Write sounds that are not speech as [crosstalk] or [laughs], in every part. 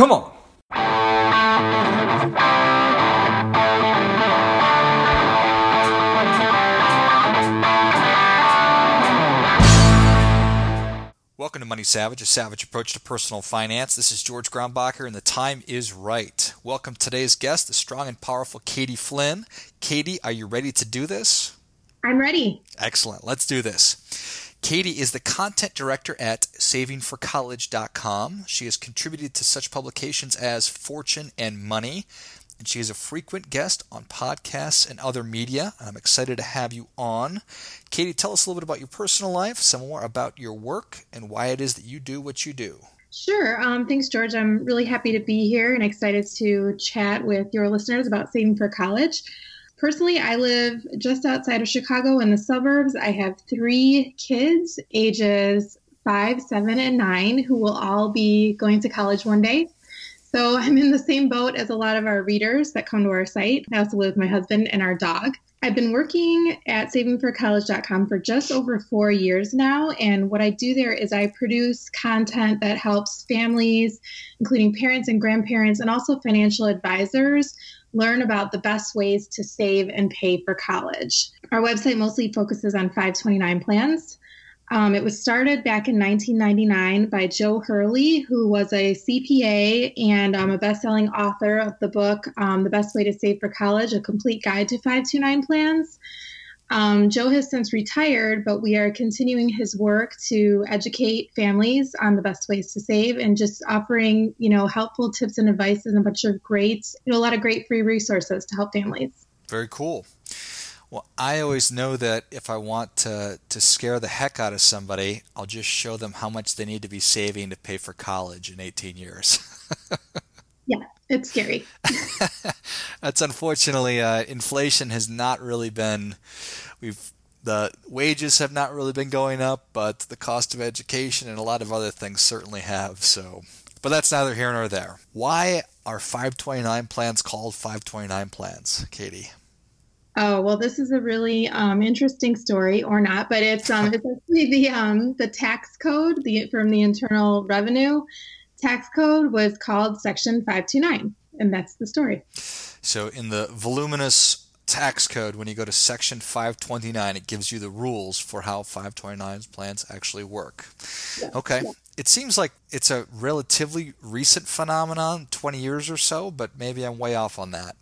Come on. Welcome to Money Savage, a savage approach to personal finance. This is George Grombacher, and the time is right. Welcome today's guest, the strong and powerful Katie Flynn. Katie, are you ready to do this? I'm ready. Excellent. Let's do this. Katie is the content director at savingforcollege.com. She has contributed to such publications as Fortune and Money, and she is a frequent guest on podcasts and other media. And I'm excited to have you on. Katie, tell us a little bit about your personal life, some more about your work, and why it is that you do what you do. Sure. Um, thanks, George. I'm really happy to be here and excited to chat with your listeners about saving for college. Personally, I live just outside of Chicago in the suburbs. I have three kids, ages five, seven, and nine, who will all be going to college one day. So I'm in the same boat as a lot of our readers that come to our site. I also live with my husband and our dog. I've been working at savingforcollege.com for just over four years now. And what I do there is I produce content that helps families, including parents and grandparents, and also financial advisors, learn about the best ways to save and pay for college. Our website mostly focuses on 529 plans. Um, it was started back in 1999 by Joe Hurley, who was a CPA and um, a best-selling author of the book um, "The Best Way to Save for College: A Complete Guide to 529 Plans." Um, Joe has since retired, but we are continuing his work to educate families on the best ways to save and just offering, you know, helpful tips and advice and a bunch of great, you know, a lot of great free resources to help families. Very cool. Well, I always know that if I want to, to scare the heck out of somebody, I'll just show them how much they need to be saving to pay for college in 18 years. [laughs] yeah, it's scary. [laughs] That's unfortunately, uh, inflation has not really been, we've, the wages have not really been going up, but the cost of education and a lot of other things certainly have. So, but that's neither here nor there. Why are 529 plans called 529 plans, Katie? Oh well, this is a really um, interesting story, or not, but it's um, [laughs] it's actually the um, the tax code the from the Internal Revenue tax code was called Section five two nine, and that's the story. So in the voluminous tax code, when you go to Section five twenty nine, it gives you the rules for how five twenty nine plans actually work. Yeah, okay. Yeah. It seems like it's a relatively recent phenomenon, 20 years or so, but maybe I'm way off on that.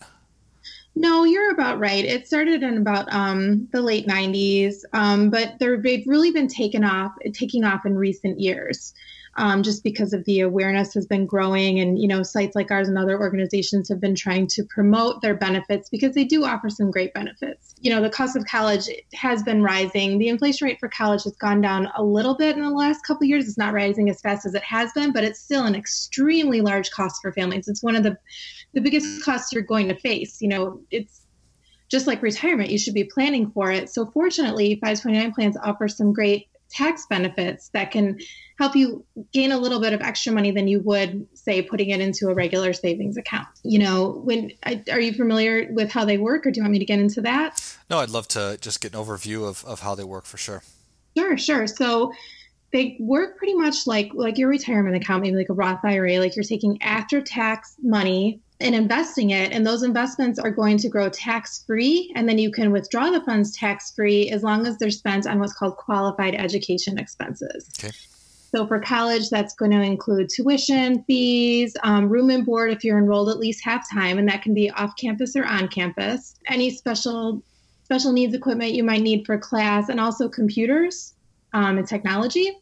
No, you're about right. It started in about um, the late 90s, um, but they've really been taken off, taking off in recent years um, just because of the awareness has been growing. And, you know, sites like ours and other organizations have been trying to promote their benefits because they do offer some great benefits. You know, the cost of college has been rising. The inflation rate for college has gone down a little bit in the last couple years. It's not rising as fast as it has been, but it's still an extremely large cost for families. It's one of the, the biggest costs you're going to face. You know, it's just like retirement, you should be planning for it. So fortunately, 529 plans offer some great tax benefits that can help you gain a little bit of extra money than you would say putting it into a regular savings account. You know when are you familiar with how they work or do you want me to get into that? No i'd love to just get an overview of, of how they work for sure. Sure sure. So they work pretty much like like your retirement account maybe like a roth ira like you're taking after tax money and investing it and those investments are going to grow tax free and then you can withdraw the funds tax free as long as they're spent on what's called qualified education expenses. Okay so for college, that's going to include tuition, fees, um, room and board if you're enrolled at least half time, and that can be off campus or on campus. Any special special needs equipment you might need for class, and also computers um, and technology.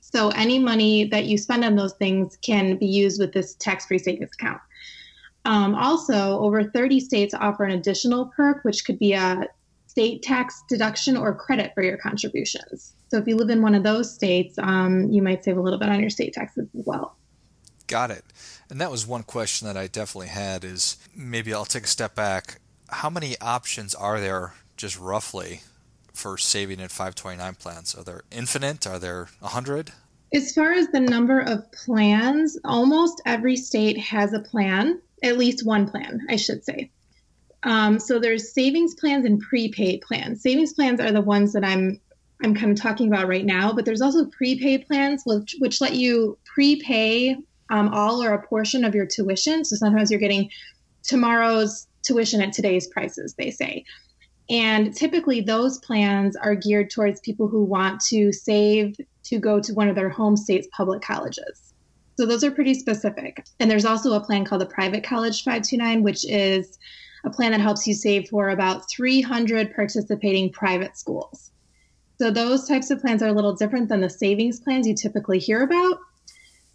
So any money that you spend on those things can be used with this tax-free savings account. Um, also, over 30 states offer an additional perk, which could be a state tax deduction or credit for your contributions. So if you live in one of those states, um, you might save a little bit on your state taxes as well. Got it. And that was one question that I definitely had is maybe I'll take a step back. How many options are there just roughly for saving in 529 plans? Are there infinite? Are there 100? As far as the number of plans, almost every state has a plan, at least one plan, I should say. Um, so there's savings plans and prepaid plans. Savings plans are the ones that I'm I'm kind of talking about right now, but there's also prepaid plans which which let you prepay um, all or a portion of your tuition. So sometimes you're getting tomorrow's tuition at today's prices, they say. And typically, those plans are geared towards people who want to save to go to one of their home state's public colleges. So those are pretty specific. And there's also a plan called the Private College 529, which is a plan that helps you save for about 300 participating private schools. So those types of plans are a little different than the savings plans you typically hear about.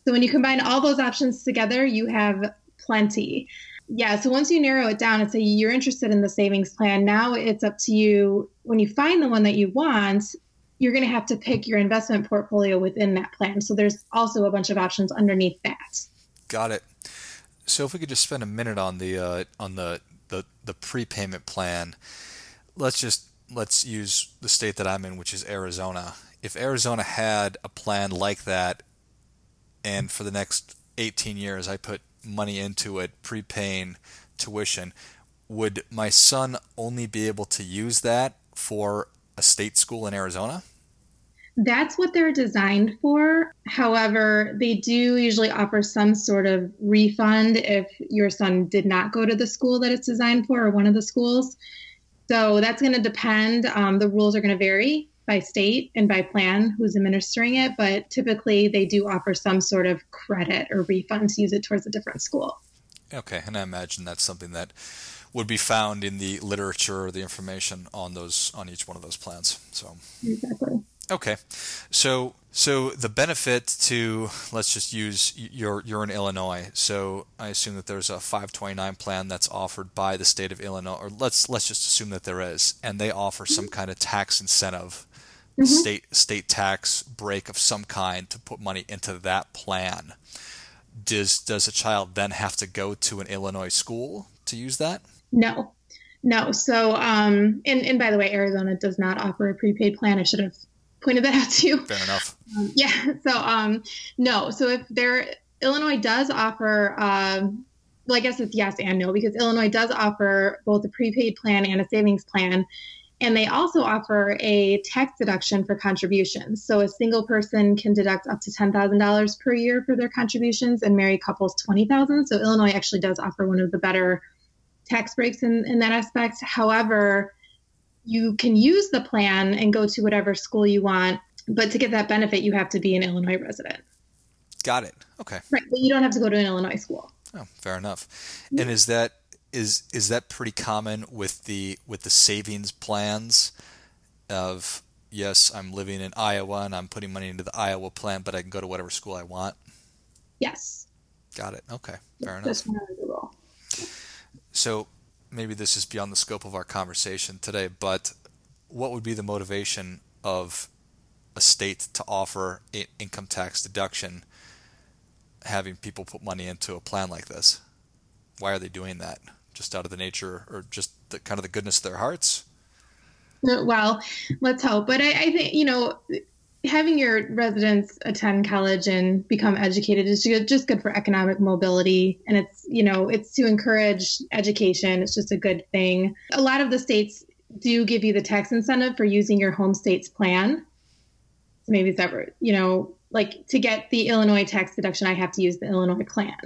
So when you combine all those options together, you have plenty. Yeah, so once you narrow it down and say you're interested in the savings plan, now it's up to you when you find the one that you want, you're going to have to pick your investment portfolio within that plan. So there's also a bunch of options underneath that. Got it. So if we could just spend a minute on the uh, on the, the the prepayment plan, let's just let's use the state that I'm in, which is Arizona. If Arizona had a plan like that, and for the next 18 years I put money into it, prepaying tuition, would my son only be able to use that for a state school in Arizona? That's what they're designed for. However, they do usually offer some sort of refund if your son did not go to the school that it's designed for or one of the schools. So that's going to depend. Um, the rules are going to vary by state and by plan who's administering it, but typically they do offer some sort of credit or refund to use it towards a different school. Okay, and I imagine that's something that would be found in the literature or the information on those on each one of those plans. So exactly. Okay, so so the benefit to let's just use you're you're in Illinois, so I assume that there's a 529 plan that's offered by the state of Illinois, or let's let's just assume that there is, and they offer some mm-hmm. kind of tax incentive, mm-hmm. state state tax break of some kind to put money into that plan. Does does a child then have to go to an Illinois school to use that? No, no. So, um, and and by the way, Arizona does not offer a prepaid plan. I should have pointed that out to you. Fair enough. Um, yeah. [laughs] So um, no. So if there, Illinois does offer. Um, well, I guess it's yes and no because Illinois does offer both a prepaid plan and a savings plan. And they also offer a tax deduction for contributions. So a single person can deduct up to $10,000 per year for their contributions and married couples 20,000. So Illinois actually does offer one of the better tax breaks in, in that aspect. However, you can use the plan and go to whatever school you want, but to get that benefit, you have to be an Illinois resident. Got it. Okay. Right, but you don't have to go to an Illinois school. Oh, fair enough. Mm-hmm. And is that is is that pretty common with the with the savings plans of yes, I'm living in Iowa and I'm putting money into the Iowa plan, but I can go to whatever school I want? Yes. Got it. Okay. Fair enough. So maybe this is beyond the scope of our conversation today, but what would be the motivation of a state to offer an income tax deduction having people put money into a plan like this? Why are they doing that? Just out of the nature or just the kind of the goodness of their hearts? Well, let's hope. But I, I think, you know, having your residents attend college and become educated is just good for economic mobility. And it's you know it's to encourage education. It's just a good thing. A lot of the states do give you the tax incentive for using your home state's plan. So maybe it's ever you know like to get the illinois tax deduction i have to use the illinois plan.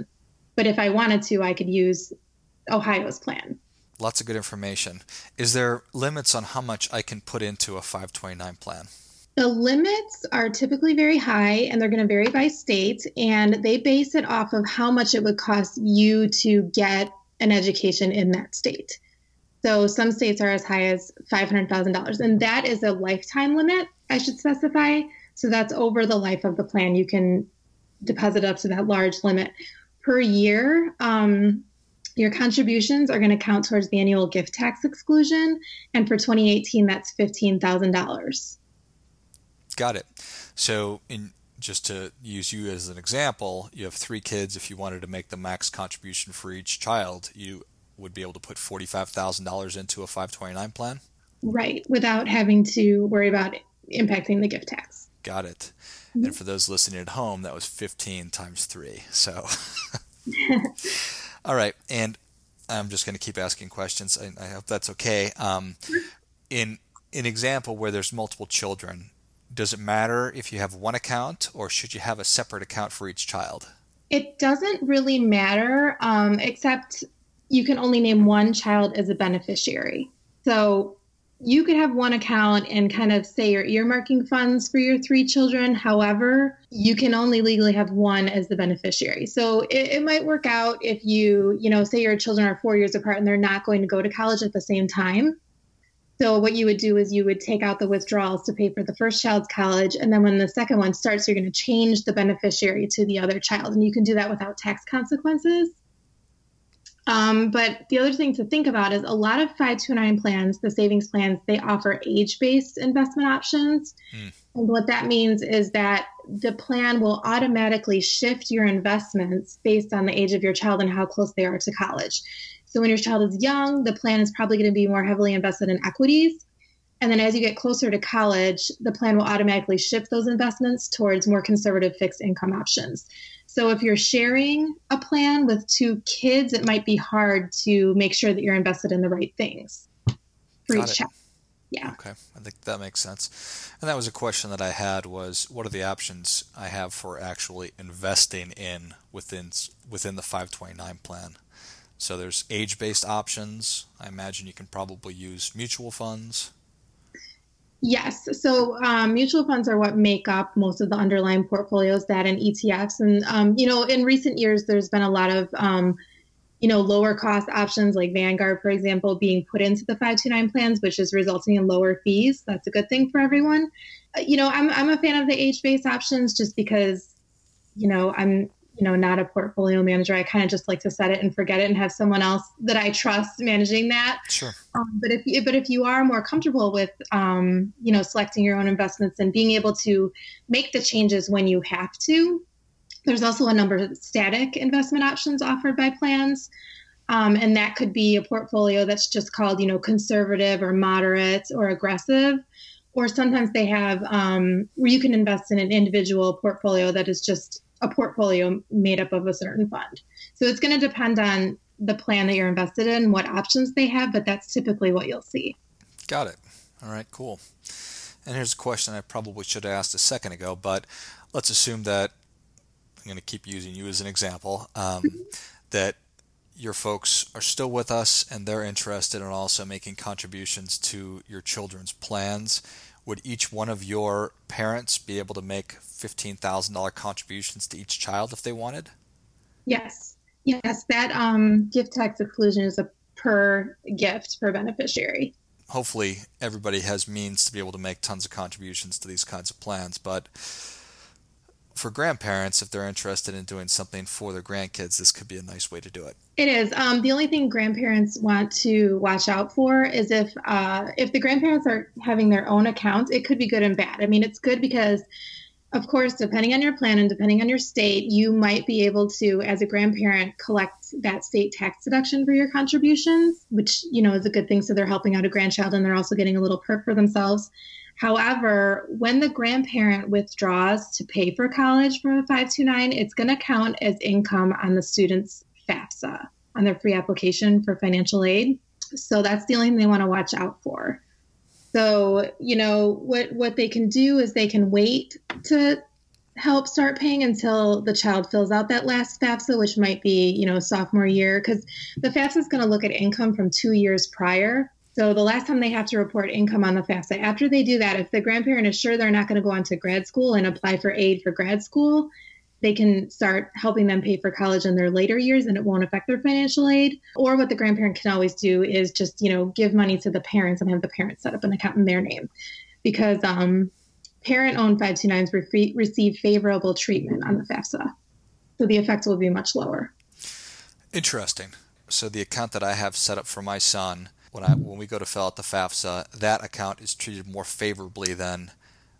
But if i wanted to i could use ohio's plan. Lots of good information. Is there limits on how much i can put into a 529 plan the limits are typically very high and they're going to vary by state, and they base it off of how much it would cost you to get an education in that state. So some states are as high as $500,000, and that is a lifetime limit, I should specify. So that's over the life of the plan. You can deposit up to that large limit. Per year, um, your contributions are going to count towards the annual gift tax exclusion. And for 2018, that's $15,000. Got it. So, in just to use you as an example, you have three kids. If you wanted to make the max contribution for each child, you would be able to put forty-five thousand dollars into a five twenty-nine plan. Right, without having to worry about impacting the gift tax. Got it. Mm-hmm. And for those listening at home, that was fifteen times three. So, [laughs] all right. And I'm just going to keep asking questions. I, I hope that's okay. Um, in an example where there's multiple children, does it matter if you have one account or should you have a separate account for each child? It doesn't really matter, um, except you can only name one child as a beneficiary. So you could have one account and kind of say you're earmarking funds for your three children. However, you can only legally have one as the beneficiary. So it, it, might work out if you, you know, say your children are four years apart and they're not going to go to college at the same time. So what you would do is you would take out the withdrawals to pay for the first child's college, and then when the second one starts, you're going to change the beneficiary to the other child, and you can do that without tax consequences. Um, but the other thing to think about is a lot of 529 plans, the savings plans, they offer age based investment options. Mm. And what that means is that the plan will automatically shift your investments based on the age of your child and how close they are to college. So when your child is young, the plan is probably going to be more heavily invested in equities. And then as you get closer to college, the plan will automatically shift those investments towards more conservative fixed income options. So if you're sharing a plan with two kids, it might be hard to make sure that you're invested in the right things for Got each child. Yeah. Okay, I think that makes sense. And that was a question that I had was what are the options I have for actually investing in within within the 529 plan? So there's age-based options. I imagine you can probably use mutual funds. Yes. So um, mutual funds are what make up most of the underlying portfolios, that and ETFs. And, um, you know, in recent years, there's been a lot of, um, you know, lower cost options like Vanguard, for example, being put into the 529 plans, which is resulting in lower fees. That's a good thing for everyone. Uh, you know, I'm, I'm a fan of the age based options just because, you know, I'm you know not a portfolio manager i kind of just like to set it and forget it and have someone else that i trust managing that sure um, but if but if you are more comfortable with um, you know selecting your own investments and being able to make the changes when you have to there's also a number of static investment options offered by plans um, and that could be a portfolio that's just called you know conservative or moderate or aggressive or sometimes they have um, where you can invest in an individual portfolio that is just a portfolio made up of a certain fund. So it's going to depend on the plan that you're invested in, what options they have, but that's typically what you'll see. Got it. All right, cool. And here's a question I probably should have asked a second ago, but let's assume that I'm going to keep using you as an example um, [laughs] that your folks are still with us and they're interested in also making contributions to your children's plans would each one of your parents be able to make $15,000 contributions to each child if they wanted? Yes. Yes, that um, gift tax exclusion is a per gift per beneficiary. Hopefully, everybody has means to be able to make tons of contributions to these kinds of plans, but for grandparents, if they're interested in doing something for their grandkids, this could be a nice way to do it. It is. Um, the only thing grandparents want to watch out for is if uh, if the grandparents are having their own accounts, it could be good and bad. I mean, it's good because, of course, depending on your plan and depending on your state, you might be able to, as a grandparent, collect that state tax deduction for your contributions, which you know is a good thing. So they're helping out a grandchild and they're also getting a little perk for themselves. However, when the grandparent withdraws to pay for college from a 529, it's going to count as income on the student's FAFSA, on their free application for financial aid. So that's the only thing they want to watch out for. So, you know, what, what they can do is they can wait to help start paying until the child fills out that last FAFSA, which might be, you know, sophomore year, because the FAFSA is going to look at income from two years prior. So the last time they have to report income on the FAFSA, after they do that, if the grandparent is sure they're not going to go on to grad school and apply for aid for grad school, they can start helping them pay for college in their later years and it won't affect their financial aid. Or what the grandparent can always do is just, you know, give money to the parents and have the parents set up an account in their name. Because um, parent owned 529s re- receive favorable treatment on the FAFSA. So the effect will be much lower. Interesting. So the account that I have set up for my son when I when we go to fill out the FAFSA, that account is treated more favorably than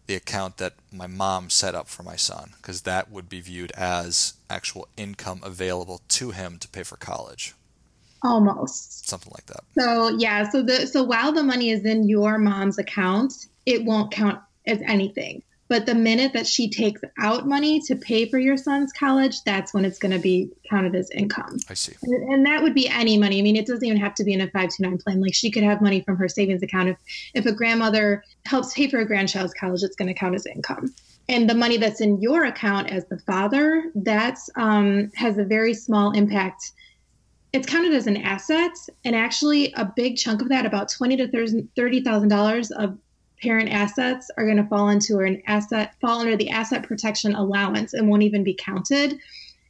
the account that my mom set up for my son because that would be viewed as actual income available to him to pay for college. Almost. Something like that. So yeah, so the so while the money is in your mom's account, it won't count as anything. But the minute that she takes out money to pay for your son's college, that's when it's going to be counted as income. I see. And, and, that would be any money. I mean, it doesn't even have to be in a 529 plan. Like she could have money from her savings account. If, if a grandmother helps pay for a grandchild's college, it's going to count as income. and the money that's in your account as the father, that um, has a very small impact. It's counted as an asset, and actually, a big chunk of that, about twenty to thirty thousand dollars of parent assets, are going to fall into an asset fall under the asset protection allowance and won't even be counted.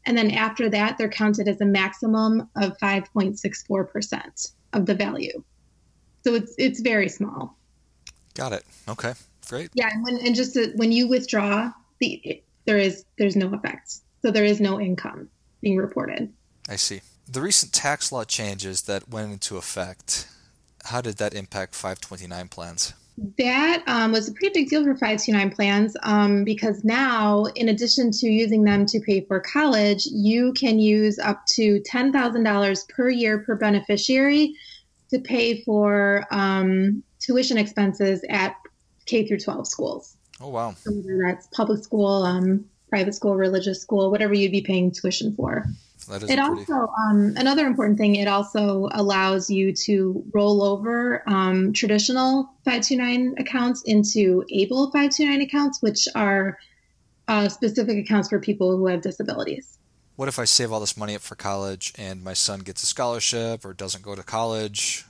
And then after that, they're counted as a maximum of five point six four percent of the value. So it's it's very small. Got it. Okay. Great. Yeah, and, when, and just to, when you withdraw, the it, there is there's no effect, so there is no income being reported. I see. The recent tax law changes that went into effect, how did that impact 529 plans? That um, was a pretty big deal for 529 plans um, because now, in addition to using them to pay for college, you can use up to $10,000 per year per beneficiary to pay for um, tuition expenses at K through 12 schools. Oh, wow. So whether that's public school, um, private school, religious school, whatever you'd be paying tuition for. That is it pretty... also um, another important thing. It also allows you to roll over um, traditional 529 accounts into able 529 accounts, which are uh, specific accounts for people who have disabilities. What if I save all this money up for college and my son gets a scholarship or doesn't go to college,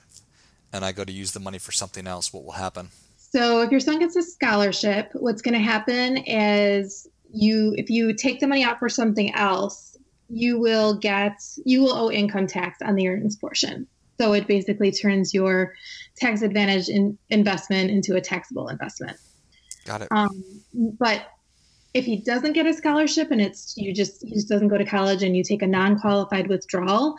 and I go to use the money for something else? What will happen? So if your son gets a scholarship, what's going to happen is you if you take the money out for something else, you will get you will owe income tax on the earnings portion. So it basically turns your tax advantage in investment into a taxable investment. Got it. Um, but if he doesn't get a scholarship and it's you just he just doesn't go to college and you take a non-qualified withdrawal,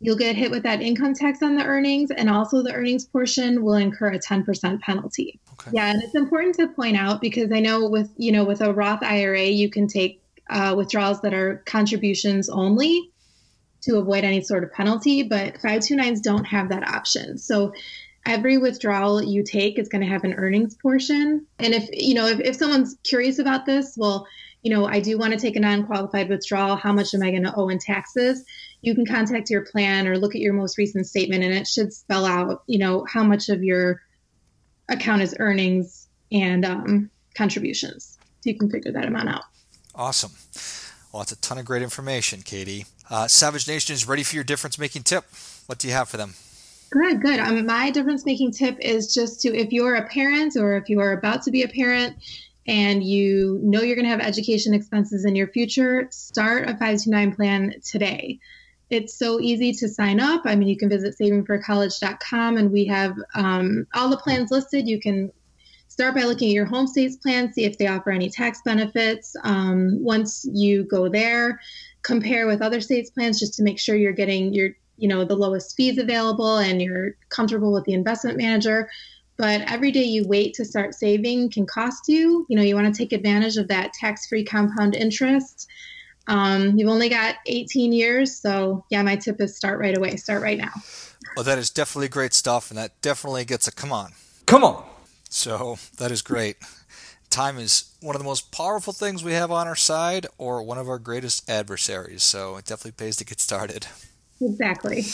you'll get hit with that income tax on the earnings and also the earnings portion will incur a 10% penalty. Okay. Yeah, and it's important to point out because I know with, you know, with a Roth IRA, you can take uh, withdrawals that are contributions only to avoid any sort of penalty, but 529s don't have that option. So every withdrawal you take is going to have an earnings portion. And if, you know, if, if someone's curious about this, well, you know, I do want to take a non qualified withdrawal. How much am I going to owe in taxes? You can contact your plan or look at your most recent statement, and it should spell out, you know, how much of your account is earnings and um, contributions. So you can figure that amount out. Awesome. Well, that's a ton of great information, Katie. Uh, Savage Nation is ready for your difference making tip. What do you have for them? Good, good. Um, my difference making tip is just to if you're a parent or if you are about to be a parent and you know you're going to have education expenses in your future, start a 529 plan today. It's so easy to sign up. I mean, you can visit savingforcollege.com and we have um, all the plans listed. You can start by looking at your home state's plan, see if they offer any tax benefits. Um, once you go there, compare with other states' plans just to make sure you're getting your you know the lowest fees available and you're comfortable with the investment manager but every day you wait to start saving can cost you. You know, you want to take advantage of that tax free compound interest. Um, you've only got 18 years. So, yeah, my tip is start right away, start right now. Well, that is definitely great stuff. And that definitely gets a come on. Come on. So, that is great. Time is one of the most powerful things we have on our side or one of our greatest adversaries. So, it definitely pays to get started. Exactly.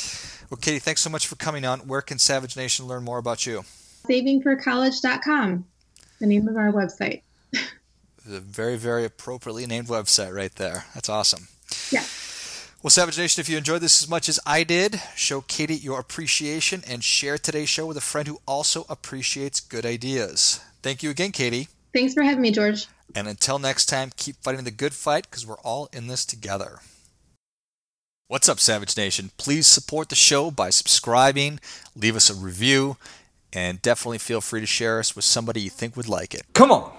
Well, Katie, thanks so much for coming on. Where can Savage Nation learn more about you? savingforcollege.com, the name of our website. a very, very appropriately named website right there. That's awesome. Yeah. Well, Savage Nation, if you enjoyed this as much as I did, show Katie your appreciation and share today's show with a friend who also appreciates good ideas. Thank you again, Katie. Thanks for having me, George. And until next time, keep fighting the good fight because we're all in this together. What's up, Savage Nation? Please support the show by subscribing, leave us a review, and definitely feel free to share us with somebody you think would like it. Come on.